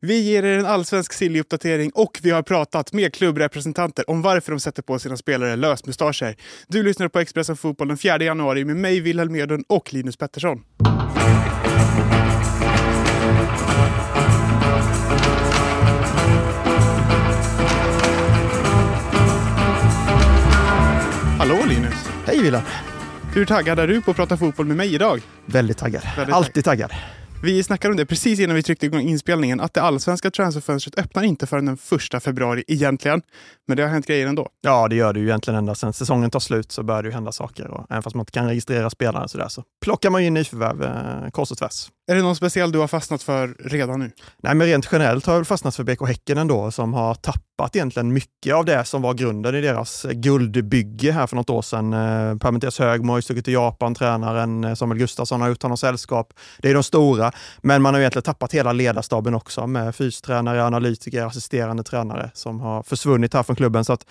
Vi ger er en allsvensk silly-uppdatering och vi har pratat med klubbrepresentanter om varför de sätter på sina spelare lösmustascher. Du lyssnar på Expressen Fotboll den 4 januari med mig, Wilhelm Edlund och Linus Pettersson. Hallå Linus! Hej Wilhelm! Hur taggad är du på att prata fotboll med mig idag? Väldigt taggad. Väldigt Alltid taggad. Vi snackade om det precis innan vi tryckte igång inspelningen, att det allsvenska transferfönstret öppnar inte förrän den första februari egentligen. Men det har hänt grejer ändå. Ja, det gör det ju egentligen ända sedan säsongen tar slut så börjar det ju hända saker. Och även fast man inte kan registrera spelare så, där, så plockar man ju in nyförvärv eh, kors och tvärs. Är det någon speciell du har fastnat för redan nu? Nej, men rent generellt har jag fastnat för BK Häcken ändå, som har tappat egentligen mycket av det som var grunden i deras guldbygge här för något år sedan. Eh, Permitteras Högmo har stuckit till Japan, tränaren eh, Samuel Gustafsson har gjort honom sällskap. Det är de stora, men man har egentligen tappat hela ledarstaben också med fystränare, analytiker, assisterande tränare som har försvunnit här från klubben. Så att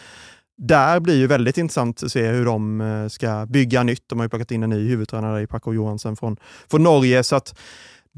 där blir ju väldigt intressant att se hur de eh, ska bygga nytt. De har ju plockat in en ny huvudtränare i Paco Johansen från, från Norge. Så att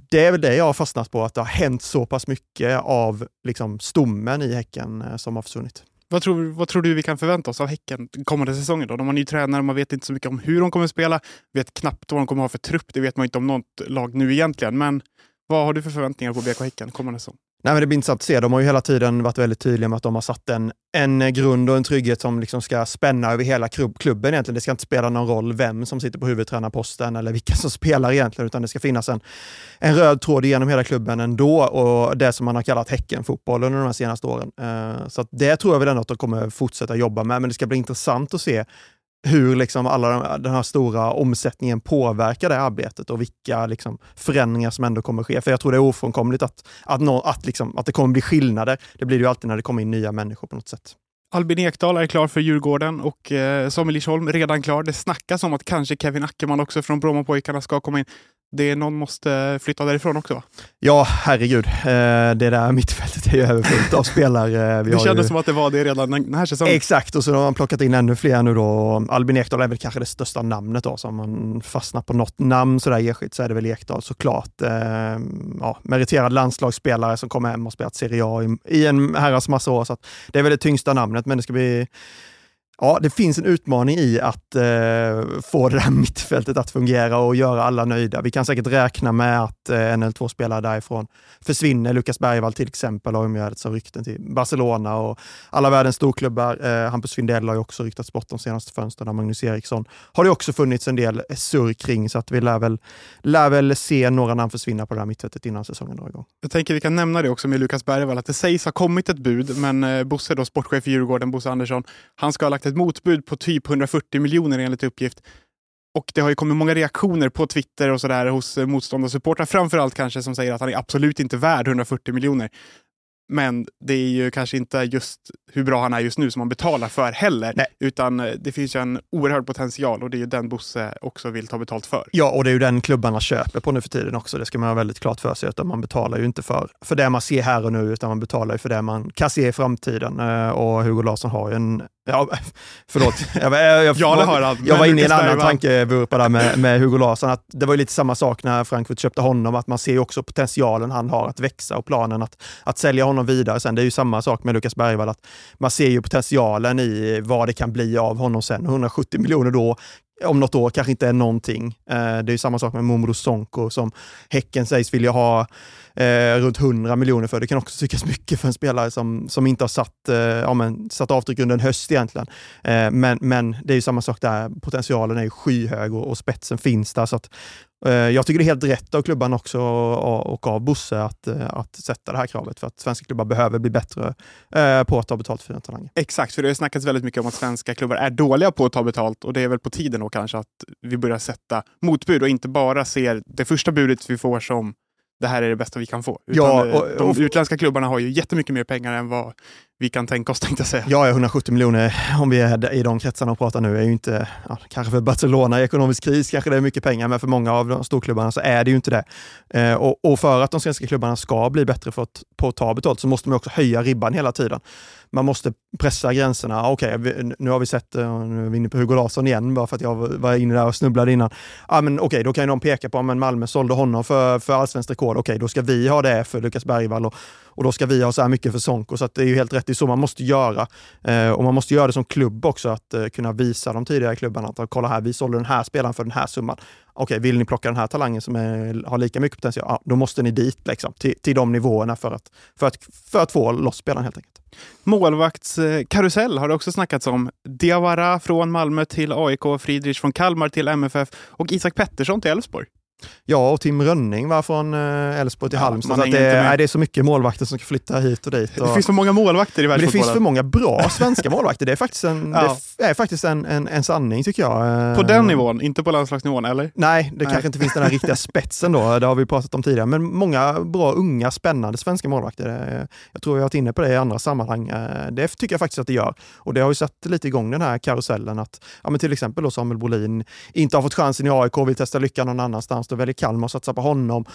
det är väl det jag har fastnat på, att det har hänt så pass mycket av liksom, stommen i Häcken eh, som har försvunnit. Vad tror, vad tror du vi kan förvänta oss av Häcken kommande säsongen? Då? De har ny tränare, man vet inte så mycket om hur de kommer att spela, vet knappt vad de kommer att ha för trupp. Det vet man inte om något lag nu egentligen. Men vad har du för förväntningar på BK Häcken kommande säsong? Nej, men det blir intressant att se. De har ju hela tiden varit väldigt tydliga med att de har satt en, en grund och en trygghet som liksom ska spänna över hela klubben egentligen. Det ska inte spela någon roll vem som sitter på huvudtränarposten eller vilka som spelar egentligen, utan det ska finnas en, en röd tråd genom hela klubben ändå och det som man har kallat Häckenfotboll under de här senaste åren. Eh, så det tror jag väl ändå att de kommer fortsätta jobba med, men det ska bli intressant att se hur liksom alla den här stora omsättningen påverkar det arbetet och vilka liksom förändringar som ändå kommer ske. För jag tror det är ofrånkomligt att, att, no, att, liksom, att det kommer bli skillnader. Det blir det ju alltid när det kommer in nya människor på något sätt. Albin Ekdal är klar för Djurgården och eh, Samuel Lirsholm redan klar. Det snackas om att kanske Kevin Ackerman också från Brommapojkarna ska komma in det någon måste flytta därifrån också va? Ja, herregud. Eh, det där mittfältet är ju överfullt av spelare. Vi det kändes ju... som att det var det redan den här säsongen. Exakt, och så har man plockat in ännu fler nu då. Albin Ekdal är väl kanske det största namnet då, så om man fastnar på något namn sådär enskilt så är det väl Ekdal såklart. Eh, ja, meriterad landslagsspelare som kommer hem och spelat Serie A i, i en herrans massa år, så det är väl det tyngsta namnet, men det ska bli Ja, det finns en utmaning i att eh, få det här mittfältet att fungera och göra alla nöjda. Vi kan säkert räkna med att eh, en eller två spelare därifrån försvinner. Lukas Bergvall till exempel har omgärdats av rykten till Barcelona och alla världens storklubbar. Eh, Hampus Findell har ju också ryktats bort de senaste fönstren. Magnus Eriksson har det också funnits en del surr kring, så att vi lär väl, lär väl se några namn försvinna på det här mittfältet innan säsongen drar igång. Jag tänker vi kan nämna det också med Lukas Bergvall, att det sägs ha kommit ett bud, men eh, Bosse, då, sportchef i Djurgården, Bosse Andersson, han ska ha lagt ett motbud på typ 140 miljoner enligt uppgift. Och det har ju kommit många reaktioner på Twitter och sådär hos motståndarsupportrar, framförallt kanske som säger att han är absolut inte värd 140 miljoner. Men det är ju kanske inte just hur bra han är just nu som man betalar för heller. Nej. Utan eh, det finns ju en oerhörd potential och det är ju den Bosse också vill ta betalt för. Ja, och det är ju den klubbarna köper på nu för tiden också. Det ska man ha väldigt klart för sig. Att man betalar ju inte för, för det man ser här och nu, utan man betalar ju för det man kan se i framtiden. Eh, och Hugo Larsson har ju en Ja, förlåt. Jag, jag, jag, ja, var, jag var inne i en annan tankevurpa där med, med Hugo Larsson. Att det var ju lite samma sak när Frankfurt köpte honom, att man ser också potentialen han har att växa och planen att, att sälja honom vidare sen. Det är ju samma sak med Lukas Bergvall, att man ser ju potentialen i vad det kan bli av honom sen. 170 miljoner då om något år kanske inte är någonting. Eh, det är ju samma sak med Momodou Sonko som Häcken sägs vilja ha eh, runt 100 miljoner för. Det kan också tyckas mycket för en spelare som, som inte har satt, eh, ja, men, satt avtryck under en höst egentligen. Eh, men, men det är ju samma sak där. Potentialen är ju skyhög och, och spetsen finns där. Så att, jag tycker det är helt rätt av klubban också och, och av Bosse att, eh, att sätta det här kravet för att svenska klubbar behöver bli bättre eh, på att ta betalt för sina talanger. Exakt, för det har snackats väldigt mycket om att svenska klubbar är dåliga på att ta betalt och det är väl på tiden då kanske att vi börjar sätta motbud och inte bara ser det första budet vi får som det här är det bästa vi kan få. Utan ja, och, och, de utländska klubbarna har ju jättemycket mer pengar än vad vi kan tänka oss, tänkte jag säga. Ja, 170 miljoner om vi är i de kretsarna och pratar nu är ju inte, ja, kanske för Barcelona i ekonomisk kris kanske det är mycket pengar, men för många av de storklubbarna så är det ju inte det. Eh, och, och, för att de svenska klubbarna ska bli bättre för att, på att ta betalt så måste man också höja ribban hela tiden. Man måste pressa gränserna. Ah, okej, okay, nu har vi sett, eh, nu är vi inne på Hugo Larsson igen, bara för att jag var inne där och snubblade innan. Ah, men okej, okay, då kan ju någon peka på ah, att Malmö sålde honom för, för allsvenskt rekord. Okej, okay, då ska vi ha det för Lukas Bergvall och, och då ska vi ha så här mycket för Sonko. Så det är ju helt rätt, det är så man måste göra. Eh, och man måste göra det som klubb också, att eh, kunna visa de tidigare klubbarna att kolla här, vi sålde den här spelaren för den här summan. Okej, vill ni plocka den här talangen som är, har lika mycket potential, ja, då måste ni dit liksom, till, till de nivåerna för att, för, att, för att få loss spelaren helt enkelt. Målvaktskarusell har det också snackats om. Diawara från Malmö till AIK, Friedrich från Kalmar till MFF och Isak Pettersson till Elfsborg. Ja, och Tim Rönning var från eh, Elfsborg till ja, Halmstad. Så det, är, det är så mycket målvakter som ska flytta hit och dit. Och... Det finns för många målvakter i världsfotbollen. Det finns för många bra svenska målvakter. Det är faktiskt en, ja. det är faktiskt en, en, en, sanning tycker jag. På den nivån, inte på landslagsnivån, eller? Nej, det Nej. kanske inte finns den här riktiga spetsen då. Det har vi pratat om tidigare. Men många bra, unga, spännande svenska målvakter. Jag tror vi har varit inne på det i andra sammanhang. Det tycker jag faktiskt att det gör. Och det har ju satt lite igång den här karusellen att ja, men till exempel då Samuel Bolin inte har fått chansen i AIK, vill testa lyckan någon annanstans. Då väljer Kalmar att satsa på honom.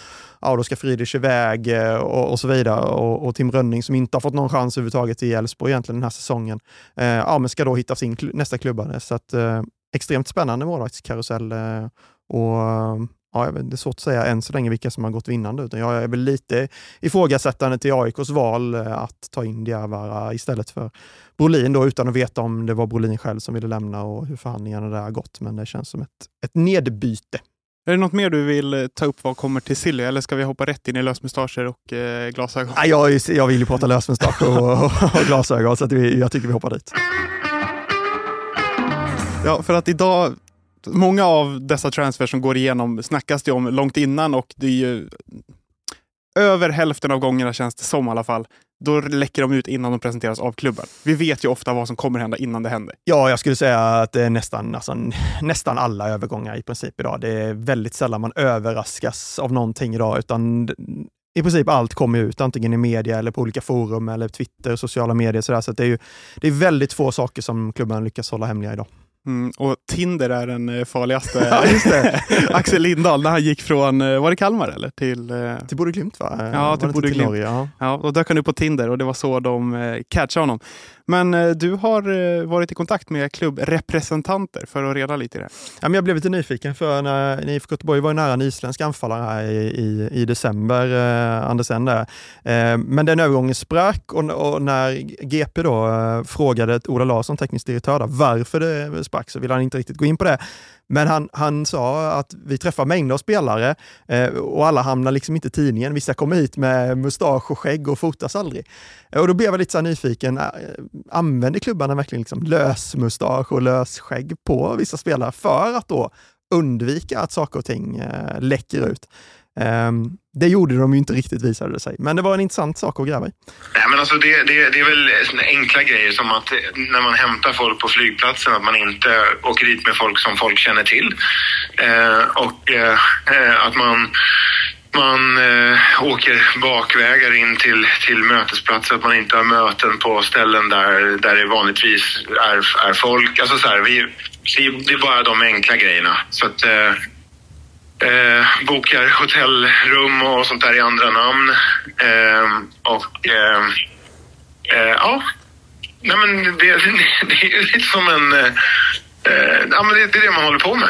Ja, då ska Friedrich iväg eh, och, och så vidare. Och, och, Tim Rönning som inte har fått någon chans överhuvudtaget i Elfsborg egentligen den här säsongen, eh, ja, men ska då hitta sin nästa klubba. Så att, eh, extremt spännande målvaktskarusell. Eh, och ja, det är svårt att säga än så länge vilka som har gått vinnande. Utan jag är väl lite ifrågasättande till AIKs val eh, att ta in Diawara istället för Brolin då, utan att veta om det var Brolin själv som ville lämna och hur förhandlingarna där har gått. Men det känns som ett, ett nedbyte. Är det något mer du vill eh, ta upp vad kommer till Silly eller ska vi hoppa rätt in i lösmustascher och eh, glasögon? Ja, jag, jag vill ju prata lösmustasch och, och, och, glasögon så vi, jag tycker vi hoppar dit. Ja, för att idag, många av dessa transfers som går igenom snackas det om långt innan och det är ju över hälften av gångerna känns det som i alla fall, då läcker de ut innan de presenteras av klubben. Vi vet ju ofta vad som kommer hända innan det händer. Ja, jag skulle säga att det är nästan, alltså, nästan alla övergångar i princip idag. Det är väldigt sällan man överraskas av någonting idag, utan i princip allt kommer ut, antingen i media eller på olika forum eller Twitter, sociala medier. Så, där. så det, är ju, det är väldigt få saker som klubben lyckas hålla hemliga idag. Mm, och Tinder är den eh, farligaste. ja, just det. Axel Lindahl, när han gick från, eh, var det Kalmar eller? Till, eh, till Bode Glimt va? Ja, till Bode Glimt. Ja. ja, och dök han upp på Tinder och det var så de catchade honom. Men du har varit i kontakt med klubbrepresentanter för att reda lite i det. Ja, men jag blev lite nyfiken för när IFK Göteborg var nära en isländsk anfallare här i, i, i december, eh, Andersen där. Eh, men den övergången sprack och, och, när GP då eh, frågade Ola Larsson, teknisk direktör, där, varför det sprack så ville han inte riktigt gå in på det. Men han, han sa att vi träffar mängder av spelare eh, och alla hamnar liksom inte i tidningen. Vissa kommer hit med mustasch och skägg och fotas aldrig. Eh, och då blev jag lite så nyfiken. Eh, använder klubbarna verkligen liksom lösmustasch och lösskägg på vissa spelare för att då undvika att saker och ting eh, läcker ut? Ehm, det gjorde de ju inte riktigt visade det sig, men det var en intressant sak att gräva i. Nej, men alltså det, det, det är väl enkla grejer som att eh, när man hämtar folk på flygplatsen att man inte åker dit med folk som folk känner till. Eh, och eh, att man man eh, åker bakvägar in till, till mötesplatser, att man inte har möten på ställen där, där det vanligtvis är, är folk. Alltså så här, vi, det är bara de enkla grejerna. Så att, eh, eh, bokar hotellrum och sånt där i andra namn. Eh, och eh, eh ja, Nej, men det, det, det är lite som en... Eh, eh, ja, men det, det är det man håller på med.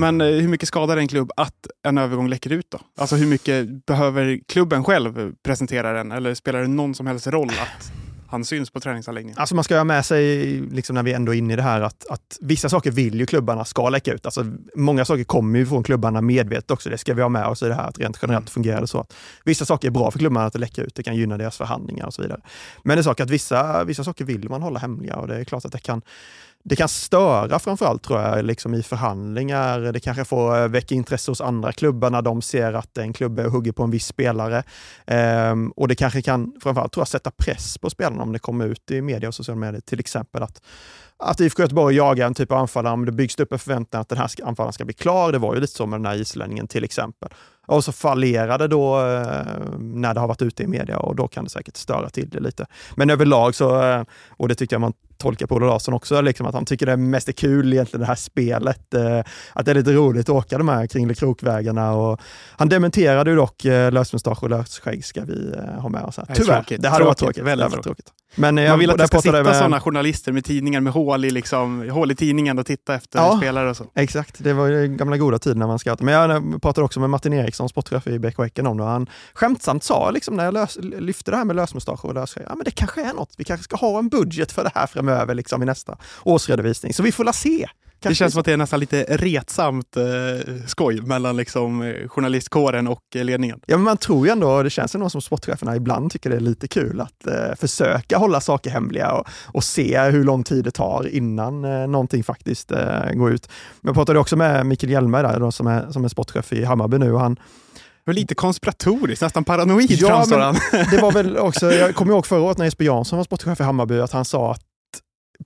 Men eh, hur mycket skadar en klubb att en övergång läcker ut då? Alltså hur mycket behöver klubben själv presentera den? Eller spelar det någon som helst roll att han syns på träningsanläggningen? Alltså man ska ha med sig, liksom när vi ändå är inne i det här, att, att vissa saker vill ju klubbarna ska läcka ut. Alltså många saker kommer ju från klubbarna medvetet också. Det ska vi ha med oss i det här, att rent generellt mm. fungerar det så. att Vissa saker är bra för klubbarna att läcka ut. Det kan gynna deras förhandlingar och så vidare. Men det är sak att vissa, vissa saker vill man hålla hemliga och det är klart att det kan det kan störa framförallt tror jag liksom i förhandlingar. Det kanske får eh, väcka intresse hos andra klubbar när de ser att en klubb hugger på en viss spelare. Ehm, och det kanske kan framförallt tror jag, sätta press på spelarna om det kommer ut i media och sociala medier. Till exempel att att IFK Göteborg jagar en typ av anfallare, om det byggs upp en förväntan att den här anfallaren ska bli klar. Det var ju lite så med den här islänningen till exempel och så fallerade då eh, när det har varit ute i media och då kan det säkert störa till det lite. Men överlag så, eh, och det tyckte jag man tolkar på Olle Larsson också, liksom att han tycker det mest är kul egentligen det här spelet. Eh, att det är lite roligt att åka de här kringelikrokvägarna. Och han dementerade ju dock lösmustasch och lösskägg ska vi ha med oss här. Tyvärr. Tråkigt. Det hade varit Tråkigt. Väldigt tråkigt. tråkigt. Men eh, Man vill jag- att det ska sitta jag med- sådana journalister med tidningar med hål i, liksom, hål i tidningen och titta efter Ja. spelare och så. Exakt, det var ju gamla goda tider när man scoutade. Men jag pratade också med Martin Eriksson, som sportchef i BK Häcken om det. Han skämtsamt sa, liksom, när jag lös, lyfte det här med lösmustasch och lösskägg, ja men det kanske är något. Vi kanske ska ha en budget för det här framöver liksom, i nästa årsredovisning. Så vi får la se. Det känns som att det är nästan lite retsamt eh, skoj mellan liksom, eh, journalistkåren och eh, ledningen. Ja, men man tror ju ändå, det känns ändå som sportcheferna ibland tycker det är lite kul att eh, försöka hålla saker hemliga och, och se hur lång tid det tar innan eh, någonting faktiskt eh, går ut. Jag pratade också med Mikael Hjelmer där, då, som, är, som är sportchef i Hammarby nu och han, var lite konspiratoriskt, nästan paranoid Ja, framstår han. det var väl också, jag kommer ihåg förra året när Jesper Jansson var sportchef i Hammarby, att han sa att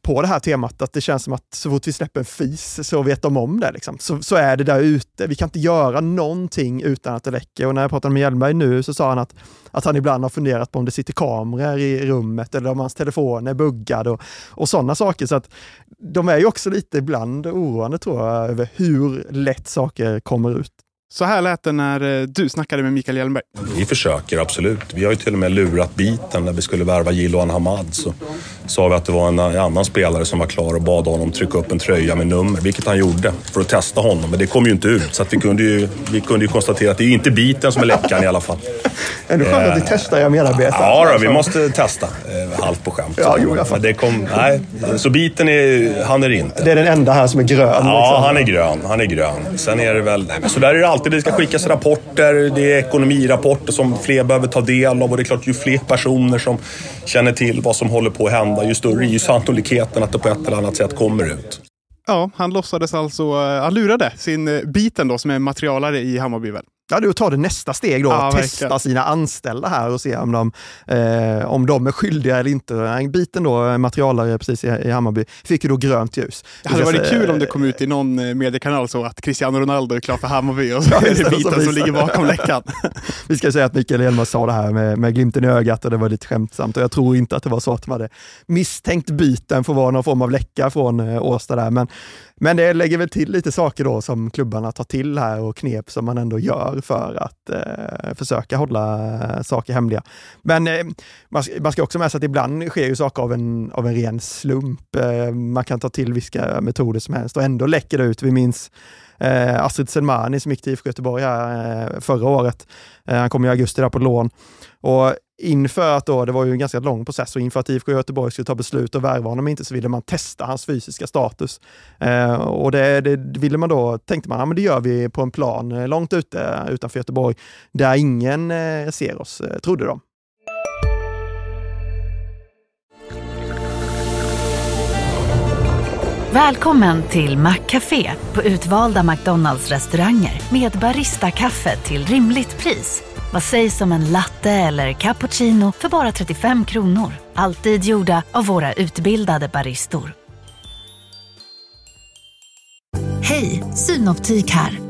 på det här temat att det känns som att så fort vi släpper en fis så vet de om det. Liksom. Så, så är det där ute. Vi kan inte göra någonting utan att det läcker. Och när jag pratade med Hjelmberg nu så sa han att, att han ibland har funderat på om det sitter kameror i rummet eller om hans telefon är buggad och, och sådana saker. Så att de är ju också lite ibland oroande tror jag över hur lätt saker kommer ut. Så här lät det när eh, du snackade med Mikael Hjelmberg. Vi försöker absolut. Vi har ju till och med lurat biten när vi skulle värva Jiloan Hamad. Så sa vi att det var en, en annan spelare som var klar och bad honom trycka upp en tröja med nummer, vilket han gjorde för att testa honom. Men det kom ju inte ut, så vi, kunde ju, vi kunde ju konstatera att det är inte biten som är läckan i alla fall. Ändå skönt att ni testar era medarbetare. Ja, då, vi måste testa. Eh, halvt på skämt. Ja, jo, jag det kom, nej, så biten är, han är det inte. Det är den enda här som är grön. Ja, liksom. han är grön. Han är grön. Sen är det väl... Nej, men så där är det alltid. Det ska skickas rapporter. Det är ekonomirapporter som fler behöver ta del av. Och det är klart, ju fler personer som känner till vad som håller på att hända, ju större är ju sannolikheten att det på ett eller annat sätt kommer ut. Ja, han låtsades alltså, eh, han lurade sin eh, biten då som är materialare i Hammarby väl? Ja, du tar det nästa steg då, Ja, att verkligen. testa sina anställda här och se om de, eh, om de är skyldiga eller inte. En biten då, eh, materialare precis i, i Hammarby, fick ju då grönt ljus. Det hade varit kul om det kom ut i någon eh, mediekanal så att Cristiano Ronaldo är klar för Hammarby och så Ja, är det biten som visar ligger bakom läckan. Vi ska säga att Mikael Hjelmar sa det här med, med glimten i ögat och det var lite skämtsamt och jag tror inte att det var så att de hade misstänkt biten för att vara någon form av läcka från eh, Årsta där. Men, men det lägger väl till lite saker då som klubbarna tar till här och knep som man ändå gör för att eh, försöka hålla eh, saker hemliga. Men eh, man, ska- man ska också med sig att ibland sker ju saker av en, av en ren slump. Eh, man kan ta till vilka metoder som helst och ändå läcker det ut. Vi minns eh, Astrid Selmani som gick till IFK Göteborg här eh, förra året. Eh, han kom i augusti där på lån. Och inför att då, det var ju en ganska lång process och inför att IFK Göteborg skulle ta beslut och värva honom inte så ville man testa hans fysiska status. Eh, och det, det ville man då, tänkte man, ja men det gör vi på en plan eh, långt ute eh, utanför Göteborg där ingen eh, ser oss, eh, trodde de. Välkommen till Maccafé på utvalda McDonalds restauranger med Baristakaffe till rimligt pris. Vad sägs om en latte eller cappuccino för bara 35 kronor? Alltid gjorda av våra utbildade baristor. Hej, Synoptik här.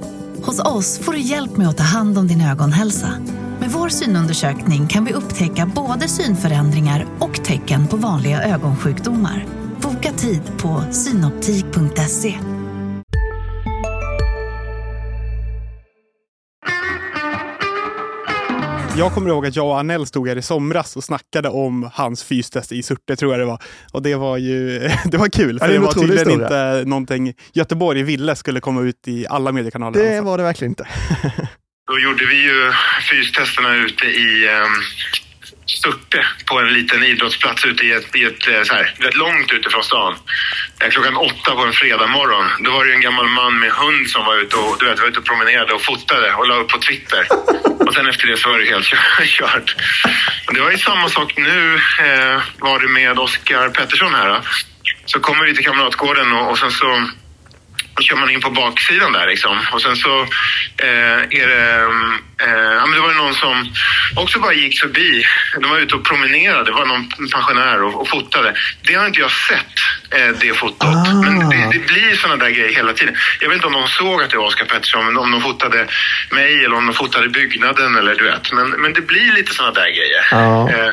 Hos oss får du hjälp med att ta hand om din ögonhälsa. Med vår synundersökning kan vi upptäcka både synförändringar och tecken på vanliga ögonsjukdomar. Boka tid på synoptik.se. Jag kommer ihåg att jag och Anel stod här i somras och snackade om hans fystest i Surte, tror jag det var. Och det var ju det var kul, för Ja, det det var tydligen historia. inte någonting Göteborg ville skulle komma ut i alla mediekanaler. Det alltså. var det verkligen inte. Då gjorde vi ju fystesterna ute i um, Surte på en liten idrottsplats ute i ett, i ett eh, så här, rätt långt utifrån stan. Eh, klockan åtta på en fredag morgon. Då var det ju en gammal man med hund som var ute och, du vet, var ute och promenerade och fotade och la upp på Twitter. Och sen efter det så var det helt kört. Och det var ju samma sak nu eh, var det med Oskar Pettersson här. Då. Så kommer vi till Kamratgården och, och sen så då kör man in på baksidan där liksom. Och sen så eh, är det... Eh, ja, men det var någon som också bara gick förbi. De var ute och promenerade. Det var någon pensionär och, och fotade. Det har inte jag sett eh, det fotot. Ah. Men det, det blir sådana där grejer hela tiden. Jag vet inte om de såg att det var Oscar Pettersson, men om de fotade mig eller om de fotade byggnaden eller du vet. Men, men det blir lite sådana där grejer. Ja. Eh,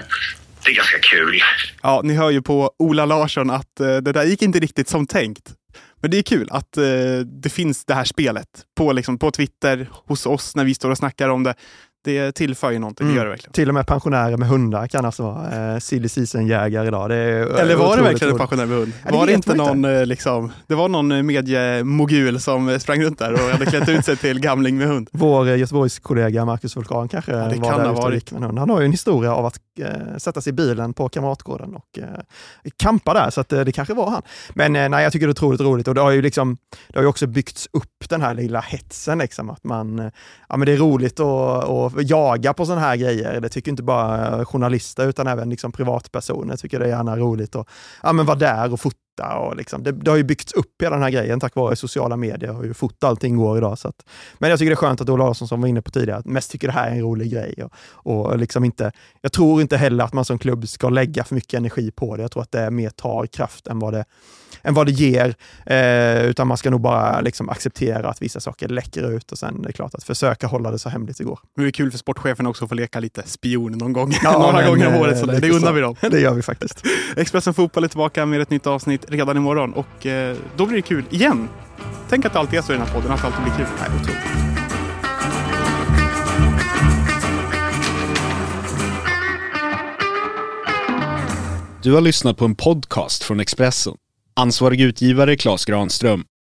det är ganska kul. Ja, ni hör ju på Ola Larsson att eh, det där gick inte riktigt som tänkt. Men det är kul att eh, det finns det här spelet på, liksom, på Twitter, hos oss när vi står och snackar om det. Det tillför ju någonting, Mm. det gör det verkligen. Till och med pensionärer med hundar kan alltså vara eh, silly season-jägare idag. Eller var det verkligen en pensionär med hund? Ja, det var det inte man inte. någon, eh, liksom, det var någon eh, mediemogul som eh, sprang runt där och hade klätt ut sig till gamling med hund? Vår Göteborgskollega Marcus Vulkan kanske det var kan där ha varit. med hund. Han har ju en historia av att eh, sätta sig i bilen på Kamratgården och eh, kampa där, så att, eh, det kanske var han. Men eh, nej, jag tycker det är otroligt roligt och det har ju, liksom, det har ju också byggts upp den här lilla hetsen, liksom, att man, ja, men det är roligt att, jaga på sådana här grejer. Det tycker inte bara journalister utan även liksom, privatpersoner tycker det är gärna roligt att ja, men vara där och fota. Och liksom, det, det har ju byggts upp hela den här grejen tack vare sociala medier och hur fort allting går idag. Så att, men jag tycker det är skönt att Ola Larsson som var inne på tidigare, mest tycker det här är en rolig grej. Och, och liksom inte, jag tror inte heller att man som klubb ska lägga för mycket energi på det. Jag tror att det mer tar kraft än vad det, än vad det ger. Eh, utan man ska nog bara liksom acceptera att vissa saker läcker ut och sen är det klart att försöka hålla det så hemligt det går. Men det är kul för sportchefen också att få leka lite spion någon gång. Ja, Några men, gånger om eh, året. Så det, lite det unnar så. vi dem. Det gör vi faktiskt. Expressen Fotboll är tillbaka med ett nytt avsnitt redan imorgon och eh, då blir det kul igen. Tänk att det alltid är så i den här podden, att det alltid blir kul. Nej, otroligt. Du har lyssnat på en podcast från Expressen. Ansvarig utgivare Klas Granström